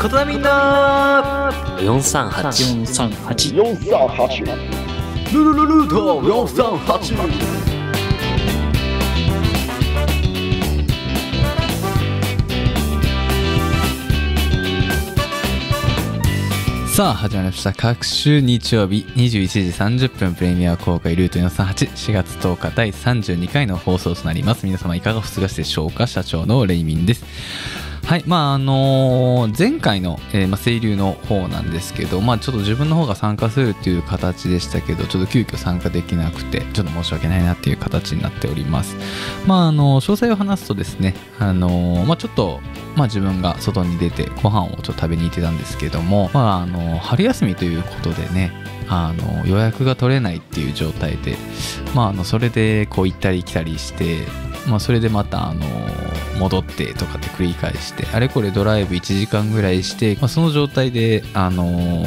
ことだみんな。438 438 438ルルルルート438さあ始まりました。各週日曜日21時30分プレミア公開ルート4384月10日第32回の放送となります。皆様いかがお過ごしでしょうか？社長のレイミンですはいまああのー前回の、えーまあ、清流の方なんですけどまあちょっと自分の方が参加するっていう形でしたけどちょっと急遽参加できなくてちょっと申し訳ないなっていう形になっております。まああの詳細を話すとですねあのーまあちょっとまあ自分が外に出てご飯をちょっと食べに行ってたんですけどもまああの春休みということでねあの予約が取れないっていう状態でまああのそれでこう行ったり来たりしてまあそれでまたあの戻ってとかって繰り返してあれこれドライブ1時間ぐらいして、まあ、その状態であの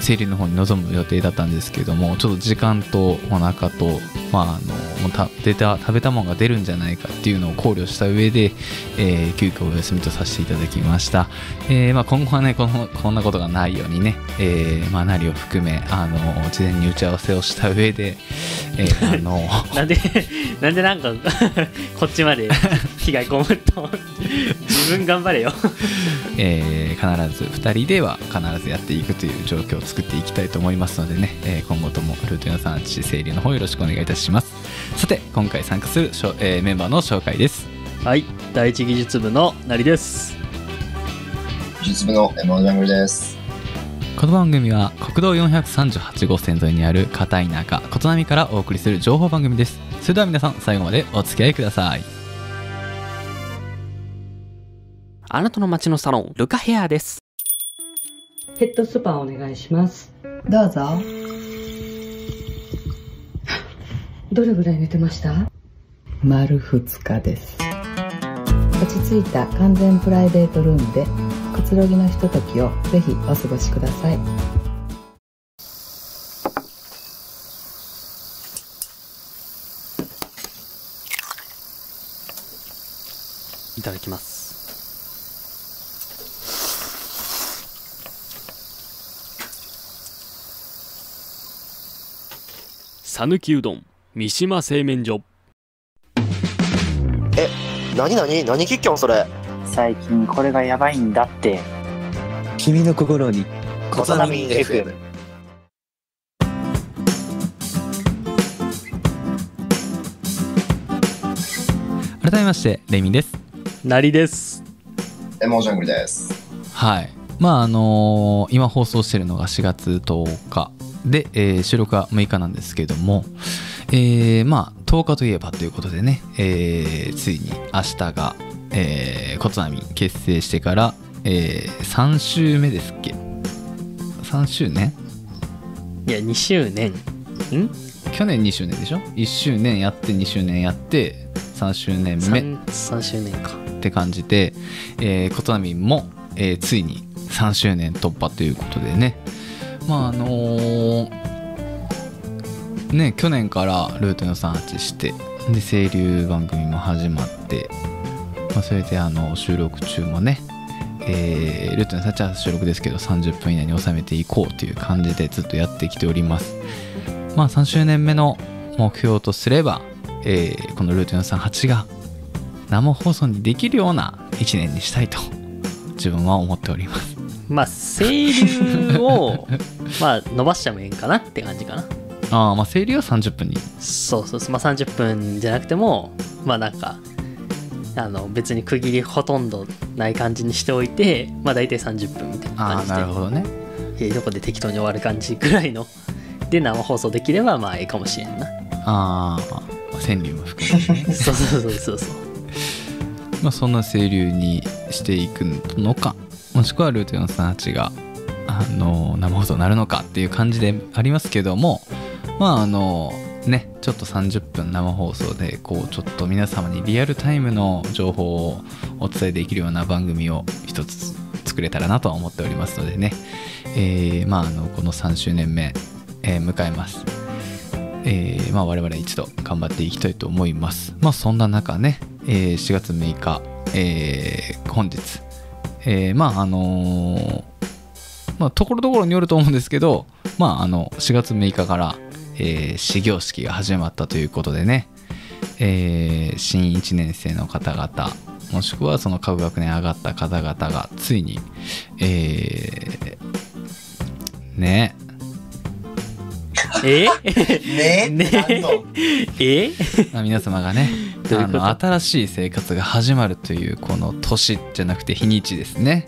生理の方に臨む予定だったんですけどもちょっと時間とお腹とまああのもうた出た食べたものが出るんじゃないかっていうのを考慮した上で、えー急遽お休みとさせていただきました、えーまあ、今後はねこのこんなことがないようにね、えーまあ、なりを含めあの事前に打ち合わせをした上で、えーあの なんでなんでなんか こっちまで被害被ると自分頑張れよ。えー必ず2人では必ずやっていくという状況を作っていきたいと思いますのでね、えー今後ともルート438整理の方よろしくお願いいたしますさて今回参加するしょ、えーメンバーの紹介ですはい第一技術部のなりです技術部のエモンジです。この番組は国道438号線沿いにある片田舎琴波からお送りする情報番組ですそれでは皆さん最後までお付き合いくださいあなたの街のサロンルカヘアですヘッドスパお願いします。どうぞ。どれぐらい寝てました？丸2日です。落ち着いた完全プライベートルームでくつろぎのひとときをぜひお過ごしください。いただきます讃岐うどん三島製麺所。何何何キッキョンそれ。最近これがやばいんだって。君の心にコサナミン FM 改めましてレイミンです。なりです。エモンジャングルです。はい。まああのー今放送してるのが4月10日で、えー収録は6日なんですけども、えーまあ10日といえばということでね、えーついに明日が、えー、コツナミ結成してから、え3週目ですっけ？3周年いや2周年。ん？去年2周年でしょ？1周年やって2周年やって3周年目。3, 3周年か。って感じで、えー、コトナミンも、えーついに3周年突破ということでね。まああのーね去年からルート438してで清流番組も始まって、まあ、それであの収録中もねえールート438は収録ですけど30分以内に収めていこうという感じでずっとやってきております。まあ3周年目の目標とすれば、えーこのルート438が生放送にできるような1年にしたいと自分は思っております。まあ清流をまあ伸ばしちゃもええんかなって感じかな。ああまあ整理は30分に。そうそうそう。まあ30分じゃなくてもまあなんかあの別に区切りほとんどない感じにしておいてまあ大体30分みたいなああ感じで。なるほどね。ええとこで適当に終わる感じぐらいので生放送できればまあええかもしれんな。ああ川柳も含めてね。そうそうそうそうそう。まあそんな清流にしていくのかもしくはルート438があの生放送になるのかっていう感じでありますけどもまああのねちょっと30分生放送でこうちょっと皆様にリアルタイムの情報をお伝えできるような番組を一つ作れたらなとは思っておりますのでね、えーまああのこの3周年目、えー迎えます。えーまあ、我々一度頑張っていきたいと思います。まあそんな中ね、えー4月6日、えー本日、えーまああのーまあところどころによると思うんですけどまああの4月6日から、えー始業式が始まったということでね、えー新1年生の方々もしくはその各学年上がった方々がついにえーね。え？ね？ね？え？まあ皆様がねあの新しい生活が始まるというこの年じゃなくて日にちですね。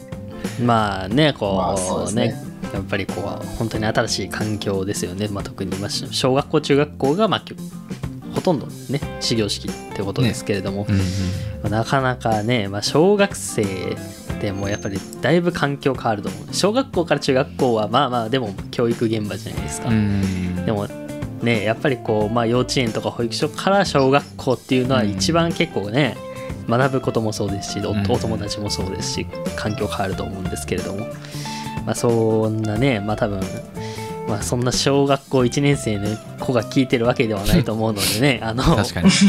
まあねこう,、まあそうですね。ねやっぱりこう本当に新しい環境ですよね、まあ、特にまあ小学校中学校がまほとんどね始業式ってことですけれども、うんうん。まあなかなかね、まあ、小学生でもやっぱりだいぶ環境変わると思う。小学校から中学校はまあまあでも教育現場じゃないですか、うんでもねやっぱりこう、まあ、幼稚園とか保育所から小学校っていうのはうん。一番結構ね、学ぶこともそうですしお友達もそうですし環境変わると思うんですけれども、まあ、そんなねまあ多分まあそんな小学校1年生の子が聞いてるわけではないと思うのでね あの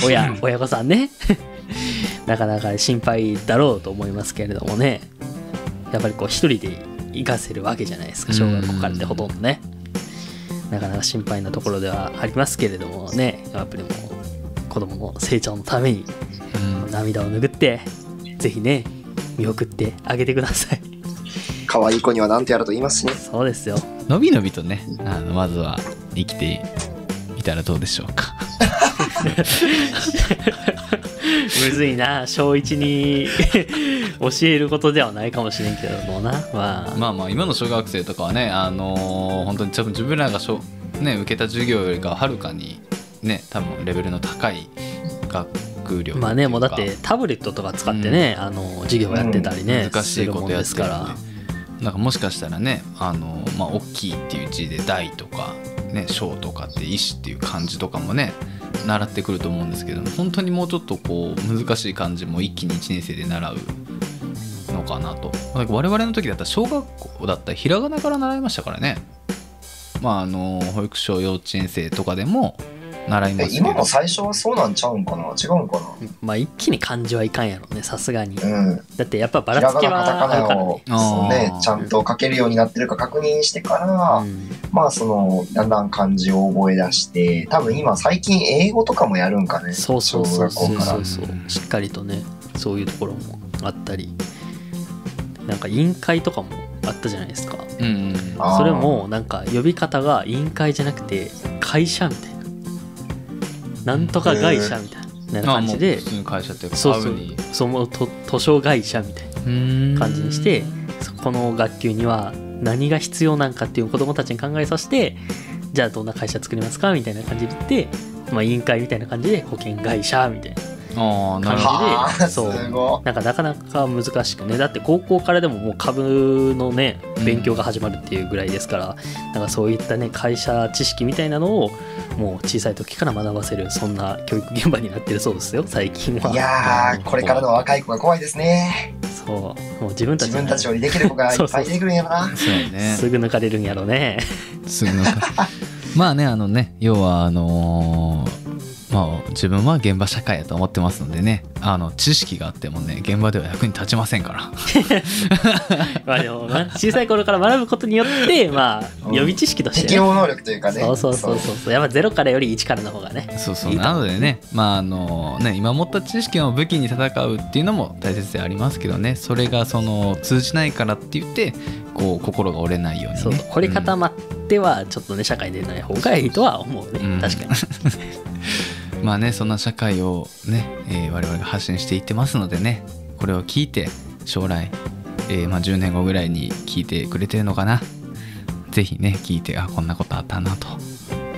親親御さんね。なかなか心配だろうと思いますけれどもね。やっぱりこう一人で行かせるわけじゃないですか小学校からってほとんどね。なかなか心配なところではありますけれどもね。やっぱりもう子供の成長のためにうん。涙を拭ってぜひね見送ってあげてください可愛い子にはなんてやると言いますしね。そうですよ。のびのびとねあのまずは生きてみたらどうでしょうか。むずいな。小1に 教えることではないかもしれんけどもな。まあ。まあまあ今の小学生とかはねあのー本当に多分自分らがしょ、ね、受けた授業よりかははるかにね多分レベルの高い学力まあねもうだっってタブレットとか使ってね、あの授業やってたりね、難しいことやってするもんるんでなんかもしかしたらねあのまあ大きいっていう字で大とかね小とかって石っていう漢字とかもね習ってくると思うんですけど本当にもうちょっとこう難しい漢字も一気に1年生で習うのかなと。なんか我々の時だったら小学校だったらひらがなから習いましたからね。まああの保育所幼稚園生とかでも習いまえすけど。今の最初はそうなんちゃうんかな？違うんかまあ一気に漢字はいかんやろねさすがに。なうん。だってやっぱばひらがな、らつきはあるからね、ねちゃんと書けるようになってるか確認してから、うん。まあその、だんだん漢字を覚え出して、多分今最近英語とかもやるんかね。そうそうそうそうそうそう。しっかりとねそういうところもあったり。なんか委員会とかもあったじゃないですか。うんうんそれもなんか呼び方が委員会じゃなくて会社みたいななんとか会社みたいな感じで。会社っていうかそうそう。そのと図書会社みたいな感じにしてそこの学級には何が必要なんかっていう子どもたちに考えさせてじゃあどんな会社作りますかみたいな感じで言って、まあ、委員会みたいな感じで保険会社みたいなああなるほど。はあ、すそう。ごなんかなかなか難しくね。だって高校からでももう株のね勉強が始まるっていうぐらいですから、なんかそういったね会社知識みたいなのをもう小さい時から学ばせるそんな教育現場になってるそうですよ最近は。いやー、これからの若い子が怖いですね。そう。もう自分たち自分たちよりできる子がいっぱい出てくるんやろな。そうやね。すぐ抜かれるんやろね。すぐなんかまあねあのね要はあのーまあ自分は現場社会やと思ってますのでねあの知識があってもね現場では役に立ちませんから。まあでもな小さい頃から学ぶことによって まあうん。予備知識として。ね、適応能力というかね。そうそうそうそう。そうやっぱ0からより1からの方がね。そうそう。いいとなのでねまああのね今持った知識を武器に戦うっていうのも大切でありますけどね。それがその通じないからって言ってこう心が折れないようにね。そう凝り固まってはちょっとね社会でない方がいいとは思うね、うん。確かに まあねそんな社会をね、えー我々が発信していってますのでねこれを聞いて将来、えーまあ、10年後ぐらいに聞いてくれてるのかな。ぜひね聞いてあこんなことあったなと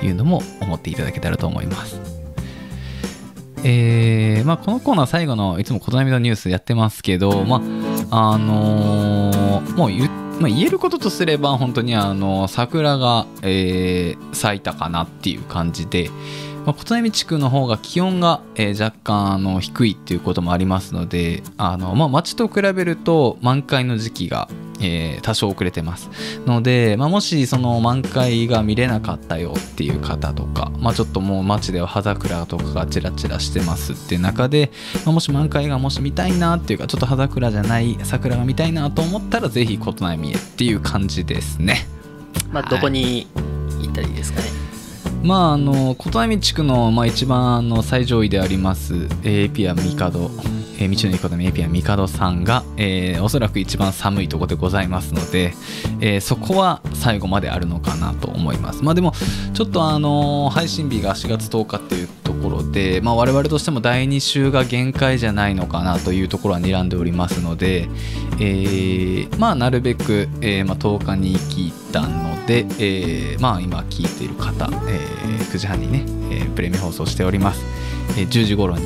いうのも思っていただけたらと思います。えーまあ、このコーナー最後のいつも琴波のニュースやってますけど、まああのーもう言,、まあ、言えることとすれば本当にあの桜が、えー咲いたかなっていう感じで、まあ、琴波地区の方が気温が、えー若干あの低いっていうこともありますのであの、まあ、町と比べると満開の時期が、えー多少遅れてますので、まあ、もしその満開が見れなかったよっていう方とか、まあ、ちょっともう街では葉桜とかがチラチラしてますっていう中で、まあもし満開がもし見たいなっていうかちょっと葉桜じゃない桜が見たいなと思ったらぜひ琴波へっていう感じですねまあ、どこに行ったらいいですかね。まああの琴波地区の、まあ、一番あの最上位でありますえーエピアミカド、えー道の駅琴波エピアミカドさんが、えーおそらく一番寒いところでございますので、えーそこは最後まであるのかなと思います。まあでもちょっとあの配信日が4月10日っていうところで、まあ、我々としても第2週が限界じゃないのかなというところは睨んでおりますので、えーまあなるべく、えーまあ、10日に聞いたので、えまあ今聞いている方、え9時半にね、えプレミア放送しております、え10時頃に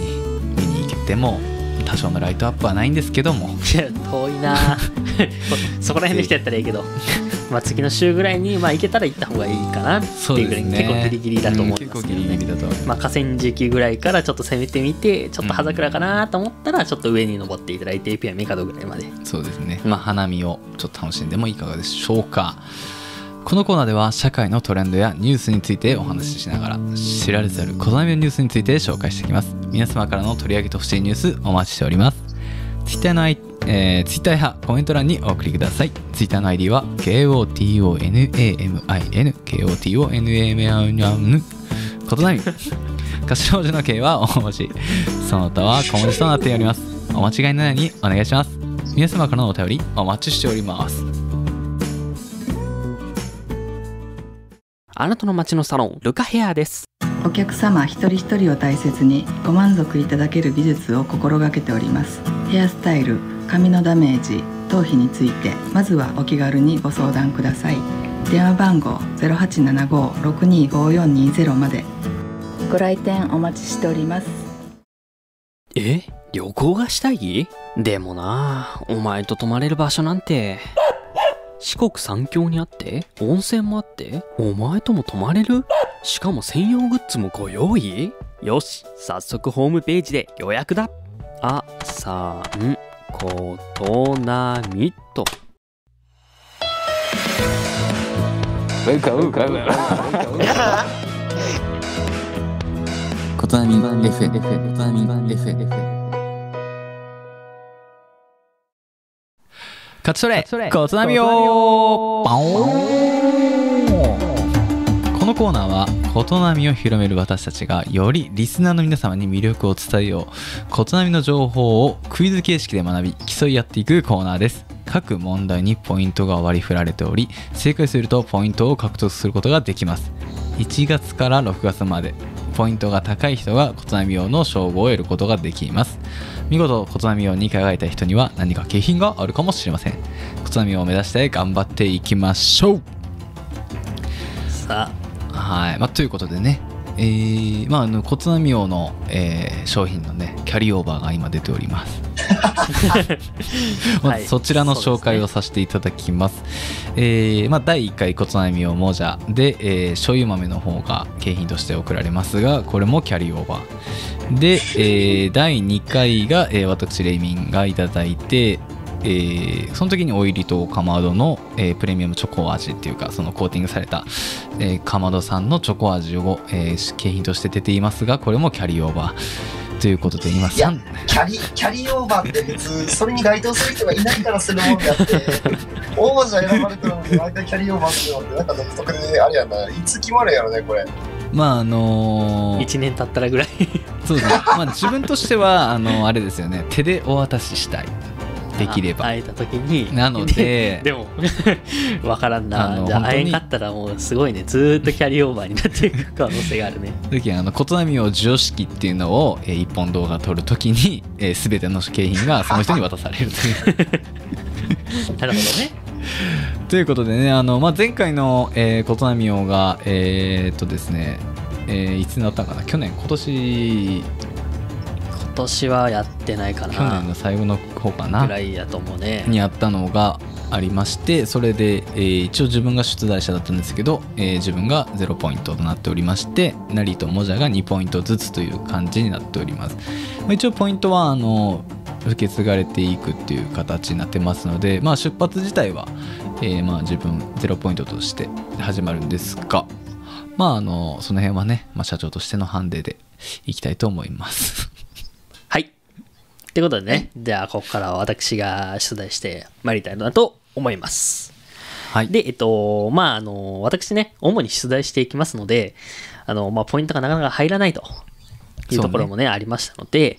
見に行けても多少のライトアップはないんですけども遠いな そこら辺の人やったらいいけど、まあ、次の週ぐらいに、まあ、行けたら行った方がいいかなっていうぐらい、結構ギリギリだと思いますけどね。まあ、河川敷ぐらいからちょっと攻めてみてちょっと葉桜かなと思ったらちょっと上に登っていただいてピアミカドぐらいまでそうですね。まあ、花見をちょっと楽しんでもいかがでしょうか。このコーナーでは社会のトレンドやニュースについてお話ししながら知られざる小波のニュースについて紹介していきます。皆様からの取り上げてほしいニュースお待ちしております。Twitter の、えー、Twitter やコメント欄にお送りください。Twitter の ID は KOTONAMIN KOTONAMIN ことなみ頭文字の K は大文字その他は小文字となっておりますお間違いのないようにお願いします皆様からのお便りお待ちしておりますあなたの街のサロンルカヘアです。お客様一人一人を大切にご満足いただける美術を心がけております。ヘアスタイル髪のダメージ頭皮についてまずはお気軽にご相談ください。電話番号0875-625420まで。ご来店お待ちしております。え？旅行がしたい？でもなお前と泊まれる場所なんて四国三峡にあって温泉もあってお前とも泊まれる？しかも専用グッズもご用意？よし早速ホームページで予約だ。あさんことなみと。ことなみ FM ことなみ FM 勝ち取れことなみよバオンこのコーナーはことなみを広める私たちがよりリスナーの皆様に魅力を伝えよう。ことなみの情報をクイズ形式で学び競い合っていくコーナーです。各問題にポイントが割り振られており正解するとポイントを獲得することができます。1月から6月までポイントが高い人が琴波用の称号を得ることができます。見事琴波用に輝いた人には何か景品があるかもしれません。琴波を目指して頑張っていきましょう。さはい、まあ、ということでねえーまあ、あの骨波用の、えー商品のねキャリーオーバーが今出ておりますま はいずそちらの紹介をさせていただきます。えーまあ、第1回骨波用もじゃで、えー醤油豆の方が景品として送られますが、これもキャリーオーバー。で、えー第2回が、えー私、レイミンがいただいて、えーその時にオイリとかまどの、えープレミアムチョコ味っていうかそのコーティングされた、えーかまどさんのチョコ味を、えー景品として出ていますがこれもキャリーオーバーということで今いや3キャリキャリーオーバーって別にそれに該当する人がいないからするもんであって 王者選ばれてるのに毎回キャリーオーバーするのってなんか独特であれやな。いつ決まるんやろねこれ。まああのー1年経ったらぐらい。そうです。ねまあ自分としてはあのあれですよね。手でお渡ししたいできれば。会えた時に。なので。でも わからんな。じゃあ会えんかったらもうすごいね。ずーっとキャリーオーバーになっていく可能性があるね。時あの琴波を授与式っていうのを、えー一本動画撮るときに、えー、全ての景品がその人に渡されるという。なるほどね。ということでねあの、まあ、前回の、えー、琴波王がえーっとですね、えーいつになったかな？去年今年今年はやってないか去年なの最後の方かなぐらいやと思うねにあったのがありましてそれで、えー一応自分が出題者だったんですけど、えー自分が0ポイントとなっておりましてナリとモジャが2ポイントずつという感じになっております、まあ一応ポイントはあの受け継がれていくっていう形になってますので、まあ、出発自体は、えーまあ自分ゼロポイントとして始まるんですがまああのその辺はね、まあ、社長としてのハンデでいきたいと思います。はい。ってことでね、じゃあ、ここからは私が出題してまいりたいなと思います。はい。で、えっと、まあ、あの、私ね、主に出題していきますので、あの、まあ、ポイントがなかなか入らないというところもね、ありましたので、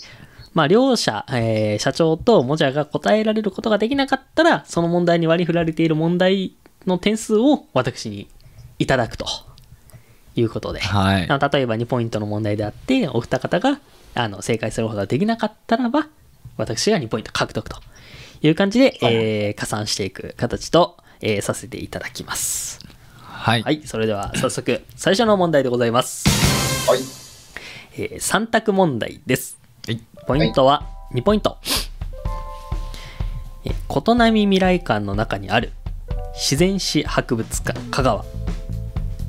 まあ、両者、えー社長とモジャが答えられることができなかったら、その問題に割り振られている問題の点数を私にいただくということで、はい。例えば2ポイントの問題であって、お二方があの正解することができなかったらば、私が2ポイント獲得という感じで、えー加算していく形と、えーさせていただきます。はい。はい、それでは早速、最初の問題でございます。はい。え3択問題です。はいポイントは2ポイント。えー琴波未来館の中にある自然史博物館香川。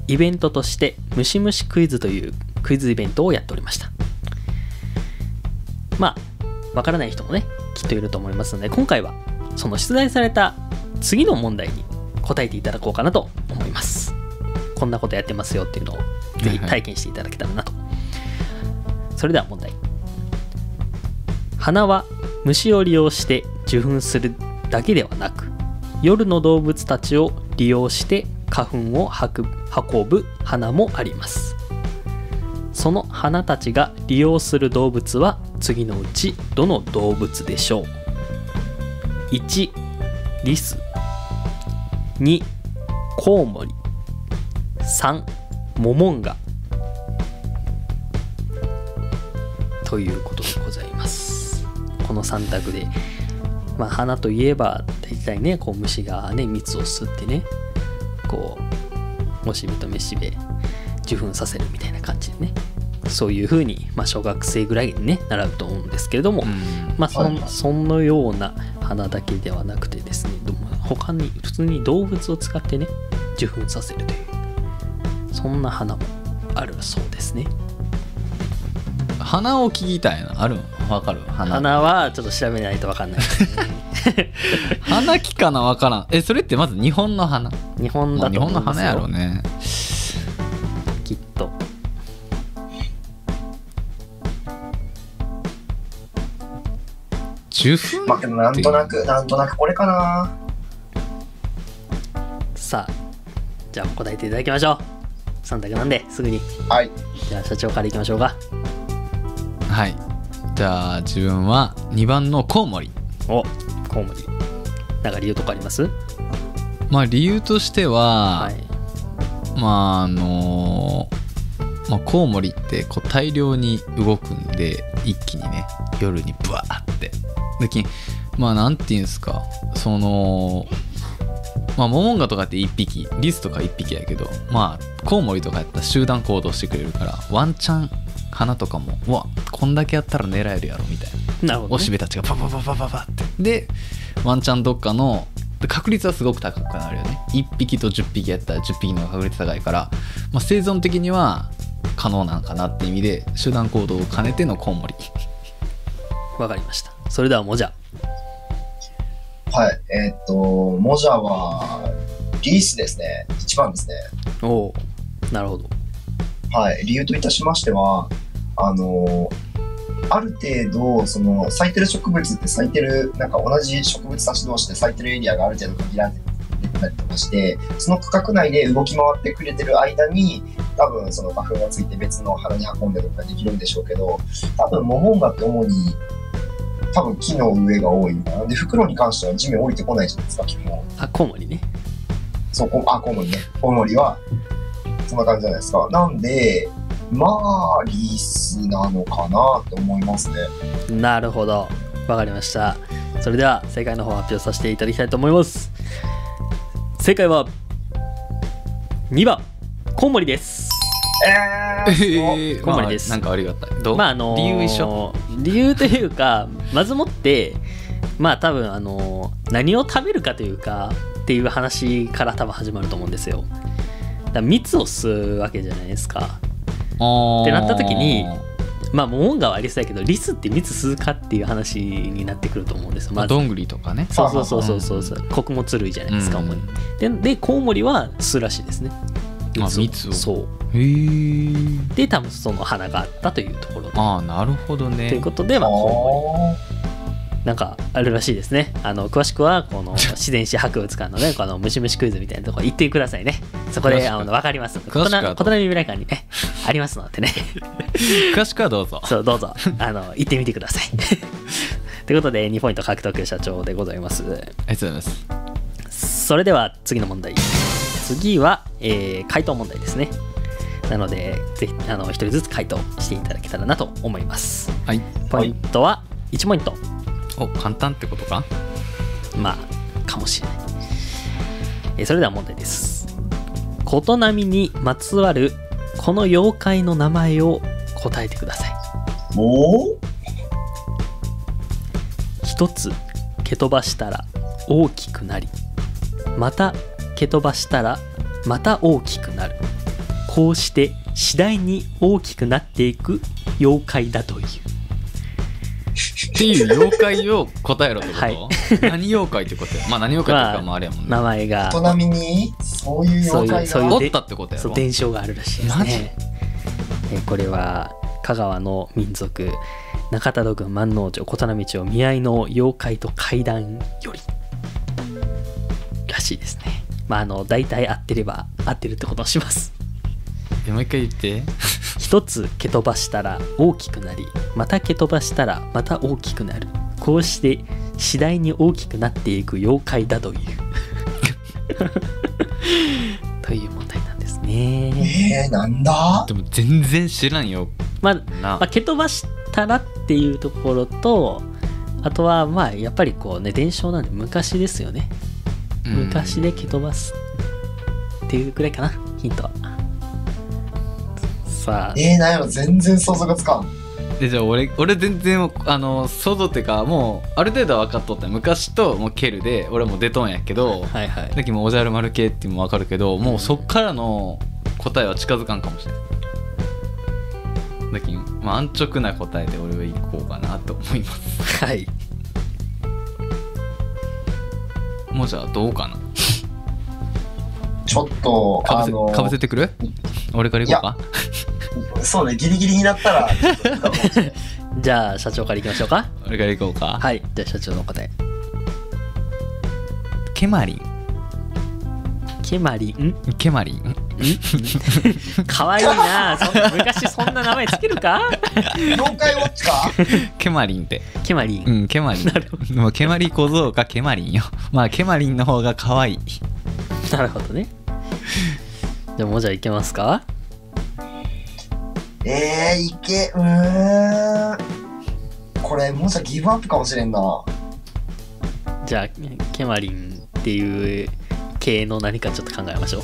イベントとしてムシムシクイズというクイズイベントをやっておりました。まあ、わからない人もね、きっといると思いますので、今回はその出題された次の問題に答えていただこうかなと思います。こんなことやってますよっていうのをぜひ体験していただけたらなと。それでは問題。花は虫を利用して受粉するだけではなく夜の動物たちを利用して花粉を運ぶ運ぶ花もありますその花たちが利用する動物は次のうちどの動物でしょう？1リス。2コウモリ。3モモンガ。ということでございます。この3択でまあ花といえば大体ねこう虫がね蜜を吸ってねこうもしべとめしべ受粉させるみたいな感じでね。そういう風にまあ小学生ぐらいにね習うと思うんですけれども、まあそんそのような花だけではなくてですね他に普通に動物を使ってね受粉させるというそんな花もあるそうですね花を聞きたいな。あるん？わかる？花。花はちょっと調べないと分かんない 花木かなわからん。え、それってまず日本の花？日本だと思うんですよ本の花やろうね。受粉まあけどなんとなく、なんとなくこれかな。さあじゃあ答えていただきましょう3択なんですぐにはい。じゃあ社長からいきましょうかはい。じゃあ自分は2番のコウモリ。おコウモリなんか理由とかあります？まあ理由としては、はいまああのまあ、コウモリってこう大量に動くんで一気にね夜にブワーってできまあなんていうんですか。そのまあモモンガとかって1匹リスとか1匹やけどまあコウモリとかやったら集団行動してくれるからワンチャン花とかもうわこんだけやったら狙えるやろみたいな。なるほど、ね、おしべたちがパパパパパパって。でワンチャンどっかので確率はすごく高くなるよね。1匹と10匹やったら10匹の確率高いから、まあ、生存的には可能なのかなって意味で集団行動を兼ねてのコウモリ。わかりましたそれではもじゃはい。えーっと、モジャは、リースですね。1番ですね。おおなるほどはい。理由といたしましては、あの、ある程度、その、咲いてる植物って咲いてる、なんか同じ植物たち同士で咲いてるエリアがある程度限られてたりとかして、その区画内で動き回ってくれてる間に、多分その花粉がついて別の花に運んでとかできるんでしょうけど、多分モモンガって主に、多分木の上が多いのかな。で、袋に関しては地面降りてこないじゃないですか、基本。あコウモリねそう、こあ、コウモリね。コウモリは、そんな感じじゃないですか。なんで、まあ、リースなのかなって思いますね。なるほどわかりましたそれでは正解の方を発表させていただきたいと思います正解は2番コウモリですえー、すごいえコウモリです。まあなんかありがたい。どう？まああのー理由一緒？理由というかまずもってまあ多分あのー何を食べるかというかっていう話から多分始まると思うんですよ。だ蜜を吸うわけじゃないですか。っってなった時にまあモモンガはありそうやけどリスって蜜吸うかっていう話になってくると思うんですよ。まず。どんぐりとかね。そうそうそうそうそうそう。穀物類じゃないですか、うん。主に。ででコウモリは巣らしいですねあ蜜を。そう。へえで多分その花があったというところ。でああなるほどね。ということでまあコウモリなんかあるらしいですね。あの詳しくはこの 自然史博物館のねこのムシムシクイズみたいなところ行ってくださいね。そこであの分かります。詳しくはな異なる未来館にねありますのでね。詳しくはどうぞ。そうどうぞ。あの行ってみてください。ということで2ポイント獲得社長でございます。ありがとうございます。それでは次の問題次は、えー回答問題ですね。なのでぜひあの1人ずつ回答していただけたらなと思います。はい。ポイントは1ポイント。お簡単ってことか？まあかもしれない、えーそれでは問題です。琴波にまつわるこの妖怪の名前を答えてください。お一つ蹴飛ばしたら大きくなりまた蹴飛ばしたらまた大きくなる。こうして次第に大きくなっていく妖怪だという。っていう妖怪を答えろってこと、何妖怪ってことや。まあ何妖怪っていうかまああれやもんね、名前が人並みにそういうそう妖怪が？いうそういうでおったってことやろそう伝承があるらしいですマジ？ねえーこれは香川の民族中田戸郡万能町琴波町見合いの妖怪と怪談よりらしいですねまああの大体合ってれば合ってるってことをします。えもう一回言って。一つ蹴飛ばしたら大きくなりまた蹴飛ばしたらまた大きくなる。こうして次第に大きくなっていく妖怪だという。という問題なんですね。えー、なんだ？でも全然知らんよ。まあ、な。まあ、蹴飛ばしたらっていうところとあとはまあやっぱりこうね伝承なんで昔ですよね。うん昔で蹴飛ばすっていうくらいかなヒントは。さあ。えー、なんやろ全然想像がつかん。でじゃあ俺俺全然あの想像っていうかもうある程度は分かっとった。昔ともうケルで俺も出とんやけどはいはい。だけどもうおじゃる丸系っていうのも分かるけどもうそっからの答えは近づかんかもしれないだけど、まあ、安直な答えで俺は行こうかなと思います。はいもうじゃあどうかな？ちょっとかぶせあのかぶせてくる？俺から行こうか？そうねギリギリになったら じゃあ社長からいきましょうか。俺から行こうか。はいじゃあ社長の答え。ケマリン。ケマリン？ケマリンかわいいな。そん昔そんな名前つけるか？妖怪ウォッチか？ケマリンって。ケマリン。うんケマリン。もうケマリ小僧かケマリンよ。まあケマリンの方が可愛い。なるほどね。じゃあもうじゃあいけますか？えー、いけ。うーん。これもうじゃギブアップかもしれんな。じゃあケマリンっていう系の何かちょっと考えましょう。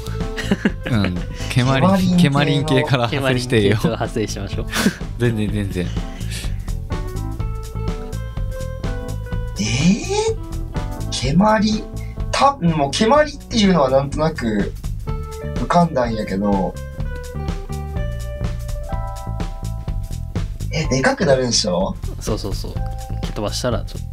うん。ケマリンケマリン系から派生してよ。派生しましょう。全然全然。えー、蹴鞠たもう蹴鞠っていうのはなんとなく浮かんだんやけど。えでかくなるんでしょ？そうそうそう。蹴飛ばしたらちょっ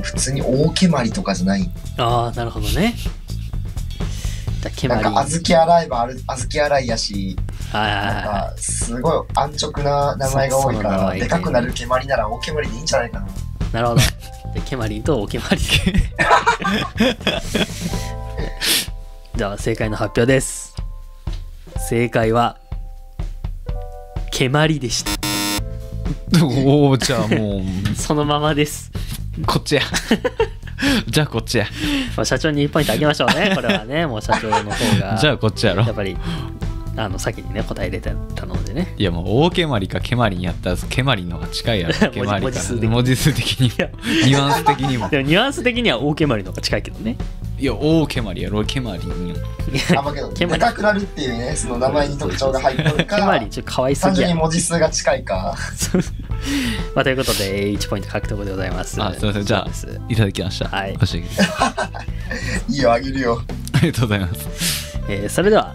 もう普通に大蹴鞠とかじゃない。ああなるほどね。じゃあケマなんか小豆洗えばある小豆洗いやしはいはいなんはかすごい安直な名前が多いからでかくなる蹴鞠なら大蹴鞠でいいんじゃないかな。いなるほど。でケマリンとオケマリンじゃあ正解の発表です。正解はケマリでした。おおじゃあもう。そのままですこっちや。じゃあこっちや。まあ社長に1ポイントあげましょうね。これはねもう社長の方が。じゃあこっちやろ。やっぱりあの先にね答え入れてたのでね。いやもう大ケマリかケマリンやったらケマリンの方が近いやろ。ケマリ文字数的に。から文字数的にも。ニュアンス的にも。でもニュアンス的にはオーケマリの方が近いけどね。いや大ケマリやろケマリンよ。あまあけどケマリ。でかくなるっていうねその名前に特徴が入ってるかリ。ンちょっと可愛す単ぎや純に文字数が近いか まあ、ということで1ポイント獲得でございます。あすいません。じゃあいただきました。はい。い。いよあげるよ。ありがとうございます。えーそれでは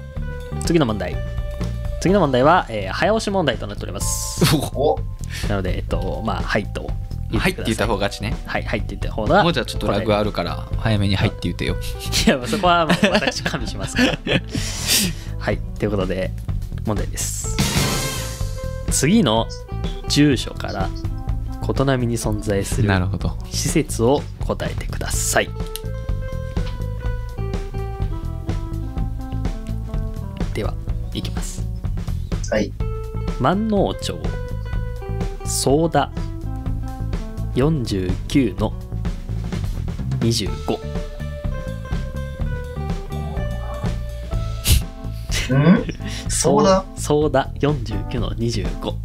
次の問題。次の問題は、えー早押し問題となっております。お。なのでえっとまあはいと。はいって言った方がちね。はいはいって言った方がもうじゃあちょっとラグあるから早めにはいって言ってよ。いや、そこはもう私加味しますから。はい、ということで、問題です。次の住所から異なみに存在するなるほど施設を答えてください。では、いきます。はい。万能町、ソーダ、49の25。うん？ソーダソーダ49の25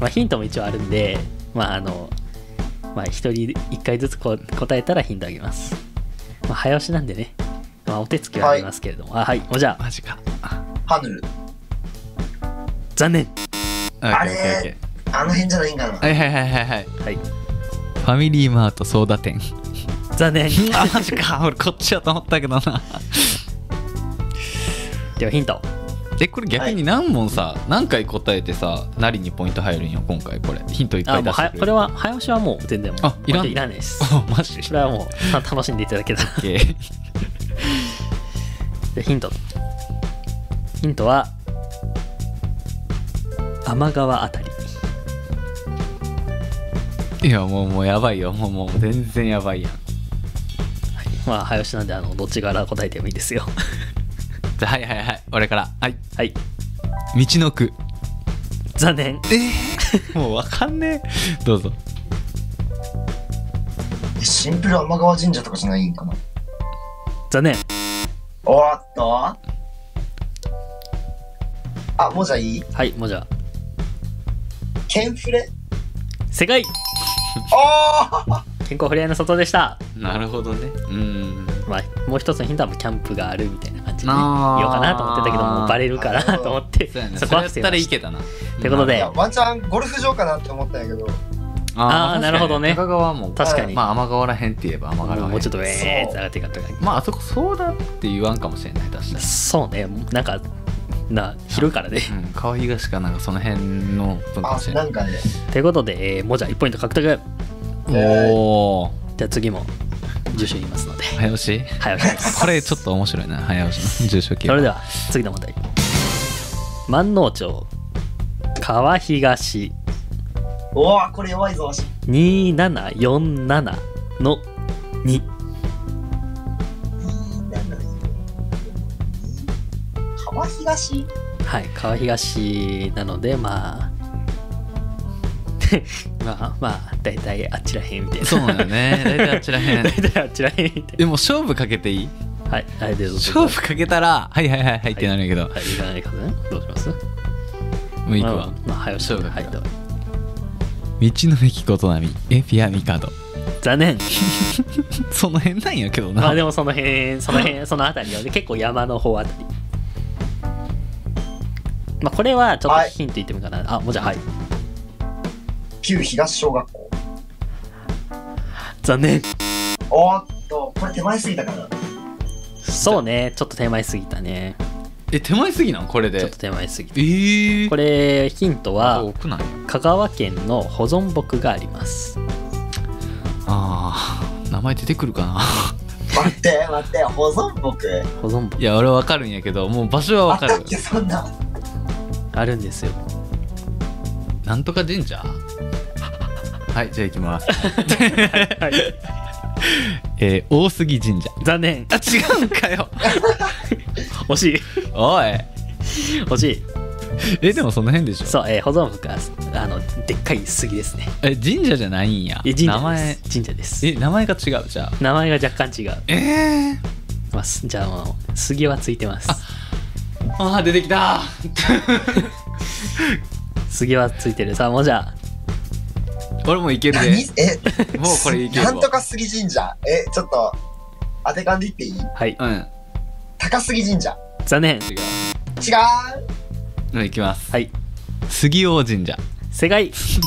まあヒントも一応あるんでまああのまあ一人一回ずつこ答えたらヒントあげます。まあ早押しなんでね。まあお手つきはありますけれども、あはい。もうじゃあ。マジか。ハヌル。残念。あれ？オッケーオッケあの辺じゃないんかな。ーはいはいはいはいはい。はい。ファミリーマートソーダ店。残念。あマジか。俺こっちやと思ったけどな。ではヒントえこれ逆に何問さ、何回答えてさなりにポイント入るんよ今回。これ。ヒントいっぱあもうい出してくれこれは早押しはもう全然もうあいらん。いらないです。あ マジそれはもうた 楽しんでいただけたら。オッケー。でヒント。ヒントは天川あたり。いやもうもうやばいよ。もうもう全然やばいやん。まあ早押しなんであのどっちから答えてもいいですよじゃあはいはいはい。俺から。はい。はい。道の区残念。えもうわかんねえ。どうぞ。シンプル天川神社とかじゃないんかな？残念。おっとあ、もうじゃあいい？はいもうじゃあ。ケンフレ？正解。おー！健康フレアの外でした。なるほどね。うん。まあもう一つのヒントはキャンプがあるみたいな感じで、ね、言おうかなと思ってたけどもうバレるかなと思ってそうやね。そこはそれやったらいけたな。ということで。ワンチャンゴルフ場かなって思ったんやけど。あーなるほどね。高川も。確かに。まあ天川らへんって言えば天川らへん。もうちょっとウェーって上がっていかったまああそこそうだって言わんかもしれない確かに。そうね。なんかな広いからね。うん川東かなんかその辺の分かあもし、れなないんかね。ということで、えーもうじゃあ1ポイント獲得。おおじゃあ次も住所言いますので。早押し？早押しです。これちょっと面白いな。早押しの住所系それでは次の問題。万能町川東。おー、これ弱いぞ、わし。2747の2川東？はい川東なのでまあまあまあ大体あっちらへんみたいな。そうだよね。大体あっちらへん。大体あっちらへんみたいでも勝負かけていい？なはいはいどうぞ。勝負かけたらはいはいはいはいってなるんやけど、はいいかないかね。どうします？もういくわ、まあまあ早押し勝負かけたはいどうぞ。道の駅琴波エピアミカド。残念。その辺なんやけどな、まあでもその辺その辺 その辺りはね結構山の方あたり。まあこれはちょっとヒント言ってみようかな、あもうじゃあはい旧東小学校。残念。おーっと、これ手前すぎたかな。そうね。ちょっと手前すぎたね。え手前すぎなん？これで。ちょっと手前すぎた。えー、これヒントは香川県の保存木があります。あー名前出てくるかな？待って、待って、保存木？保存木。いや俺わかるんやけどもう場所はわかる。あったっけ、そんな。あるんですよ。なんとか神社？はいじゃあ行きます。はい。えー、大杉神社。残念。あ違うんかよ。惜しい。おい。惜しい。えでもその辺でしょ。そう、えー保存木はあのでっかい杉ですね。え神社じゃないんや。え神社名前。神社です。え名前が違う。じゃあ。名前が若干違う、ええまあ、す。じゃあもう杉はついてます。ああ出てきた。杉はついてる。さあもうじゃあ俺もいける何でえ、もうこれいけるわ。なんとか杉神社。え、ちょっと、当て感で言っていい？はい。うん。高杉神社。残念。違う。違う。うんいきます。はい。杉王神社正解。ち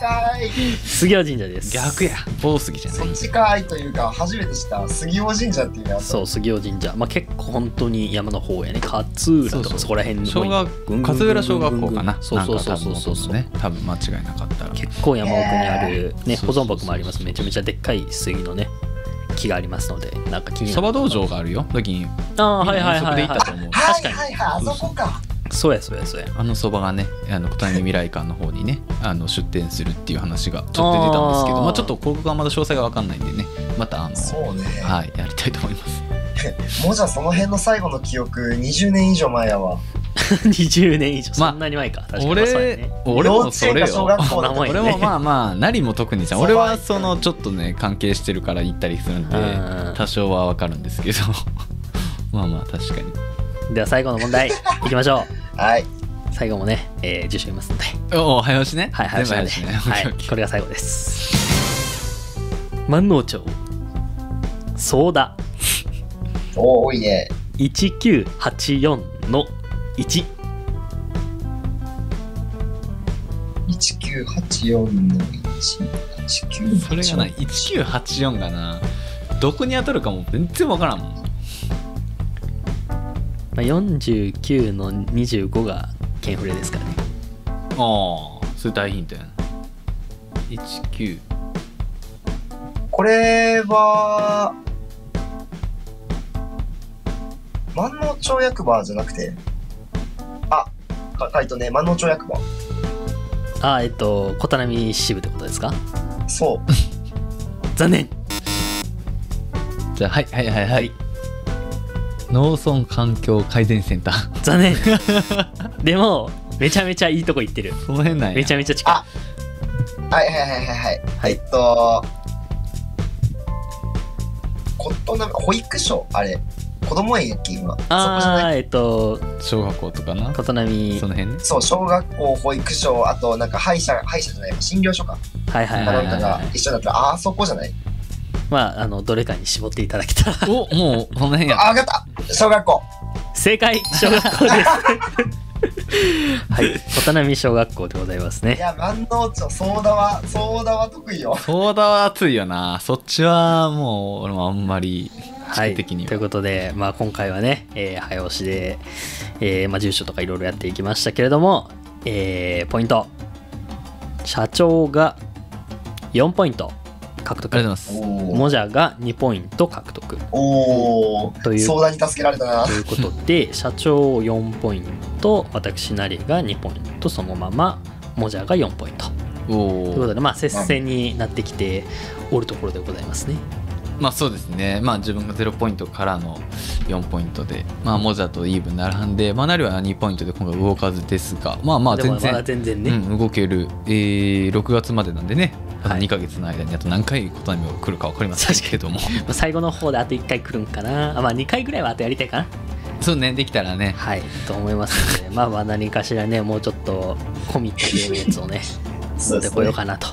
かい杉尾神社です。逆や。大杉じゃないそっちかいというか初めて知った杉尾神社っていうのは。そう杉尾神社。まあ結構本当に山の方やね。勝浦とかそこら辺に。小学勝浦小学校かな？そうそうそうそう。そうそうね。多分間違いなかったら。結構山奥にあるねそうそうそう保存木もあります。めちゃめちゃでっかい杉のね木がありますので。なんか気になる。そば道場があるよ。時に。ああはいはいはいそこで行ったとはい思う。確かにはいはいあそこかそうやそうやそうや。あのそばがねあの小谷未来館の方にねあの出店するっていう話がちょっと出たんですけどまあちょっとここがまだ詳細が分かんないんでねまたあのそうね。はいやりたいと思います。もうじゃあその辺の最後の記憶20年以上前やわ。20年以上。まあそんなに前か、確かに。俺ね。俺もそれよ。俺もまあまあなりも特にじゃん俺はそのちょっとね関係してるから行ったりするんでうん多少は分かるんですけど。まあまあ確かに。では最後の問題いきましょうはい。最後もね、えー、住所言いますので。おお早押しね。はい早押しね。はいこれが最後です。万能町。ソーダおー多いね。1984の1 1984の1それがな1984がな。どこに当たるかも全然分からんもんまあ、49の25がケンフレですからね。ああそれ大ヒントやな19これは万能町役場じゃなくて。あか回答ね。万能町役場あーえっと琴波支部ってことですか？そう。残念。じゃあはいはいはい。はい農村環境改善センター。残念。でもめちゃめちゃいいとこ行ってる。その辺なんやめちゃめちゃ近い。はいはいはいはいはい、はい。えっとコットナ保育所あれ子供園やっけ今。あーえっと小学校とかな？琴波その辺？ねそう小学校保育所あとなんか歯医者歯医者じゃない診療所か。はいはいかはいはい、はい、一緒だった。らあそこじゃない？まああのどれかに絞っていただけたら。おもうその辺や。あ分かった。小学校。正解小学校です。はい琴波小学校でございますいねや万能町ソーダはソーダは得意よ。ソーダは熱いよな。そっちはもう俺もあんまりは。い、ということで、まあ、今回はね、えー早押しで、えーまあ、住所とかいろいろやっていきましたけれども、えーポイント。社長が4ポイント獲得。ありがとうございます。おモジャが2ポイント獲得。おー。という。相談に助けられたな。ということで 社長4ポイント私なりが2ポイントそのままモジャが4ポイント。というおおことでまあ接戦になってきておるところでございますねまあそうですね。まあ自分が0ポイントからの4ポイントでまあモザとイーブン並んでまあなりは2ポイントで今回動かずですがまあまあでもまだ全然全然ね、うん、動ける、えー6月までなんでね、はい。2ヶ月の間にあと何回琴波が来るか分かりませんけども。まあ最後の方であと1回来るんかな。あまあ2回ぐらいはあとやりたいかな。そうね。できたらね。はい。と思いますので まあまあ何かしらねもうちょっとコミットゲームやつをね。持ってこようかなと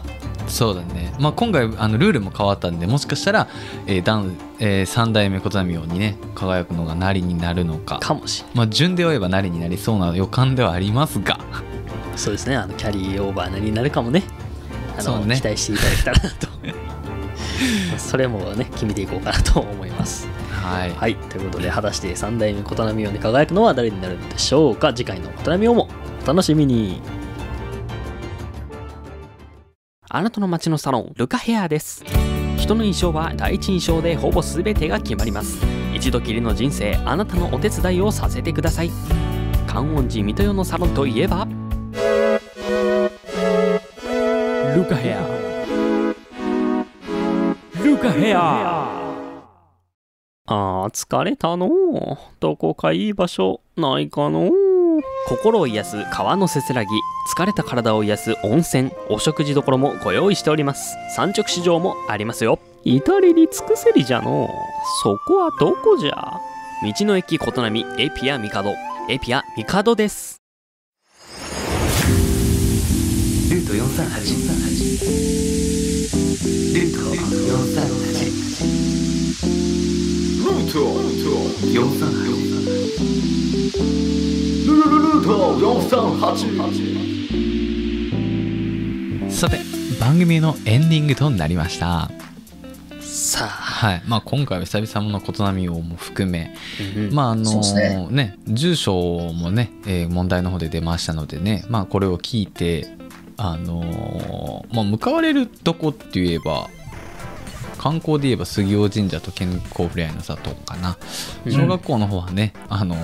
そうだね、まあ、今回あのルールも変わったんでもしかしたら、えーダンえ3代目琴波王にね輝くのがなりになるのか。かもしれまあ、順で言えばなりになりそうな予感ではありますが。そうですね。あのキャリーオーバー何になるかもね。あのね。期待していただけたらなと。ま あそれもね決めていこうかなと思います。はい。はい。ということで果たして3代目琴波王に輝くのは誰になるのでしょうか？次回の琴波王もお楽しみにあなたの街のサロンルカヘアです。人の印象は第一印象でほぼ全てが決まります。一度きりの人生あなたのお手伝いをさせてください。観音寺水戸代のサロンといえばルカヘア。ルカヘア。あー疲れたのどこかいい場所ないかの心を癒す川のせせらぎ疲れた体を癒す温泉お食事処もご用意しております。産直市場もありますよ。至れり尽くせりじゃのう。そこはどこじゃ？道の駅琴波エピアミカド。エピアミカドです。ルート438ルート438ルート438さて番組のエンディングとなりました。さあ、はい。まあ、今回は久々の琴波をも含め、うんまああのね。ね住所もね、えー問題の方で出ましたのでね、まあ、これを聞いて、あのーまあ、向かわれるとこって言えば観光で言えば杉尾神社と健康ふれあいの里かな。うん。小学校の方はね、あの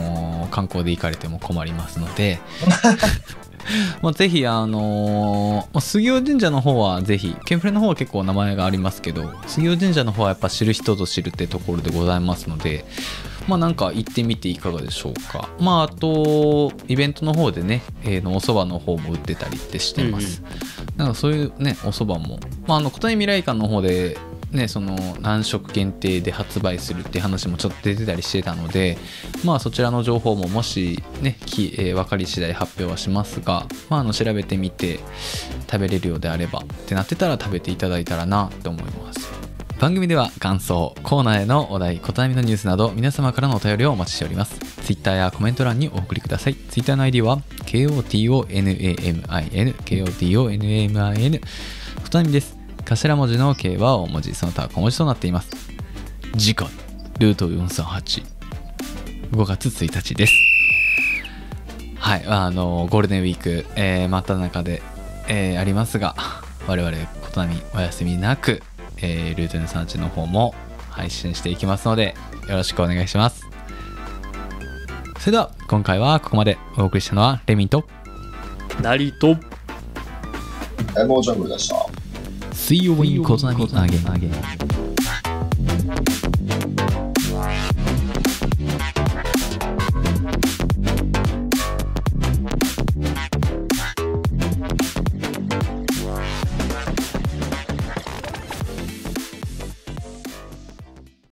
ー観光で行かれても困りますので。まあぜひあのーまあ杉尾神社の方はぜひケンフレの方は結構名前がありますけど杉尾神社の方はやっぱ知る人ぞ知るってところでございますのでまあなんか行ってみていかがでしょうか。まああとイベントの方でね、えーのお蕎麦の方も売ってたりってしてます、なんかそういうねお蕎麦も。まああの琴音未来館の方でねその何食限定で発売するって話もちょっと出てたりしてたのでまあそちらの情報ももしねき、えー分かり次第発表はしますがまああの調べてみて食べれるようであればってなってたら食べていただいたらなって思います。番組では感想コーナーへのお題琴波のニュースなど皆様からのお便りをお待ちしております。Twitter やコメント欄にお送りください。Twitter の ID は KOTONAMIN KOTONAMIN 琴波です。頭文字の K は大文字その他は小文字となっています次回ルート438 5月1日ですはいあのゴールデンウィーク、えー、真っ只中で、えーありますが我々琴波お休みなく、えールート438の方も配信していきますのでよろしくお願いしますそれでは今回はここまでお送りしたのはレミンとなりとエモージャングルでした。水曜日に小さなみあげ。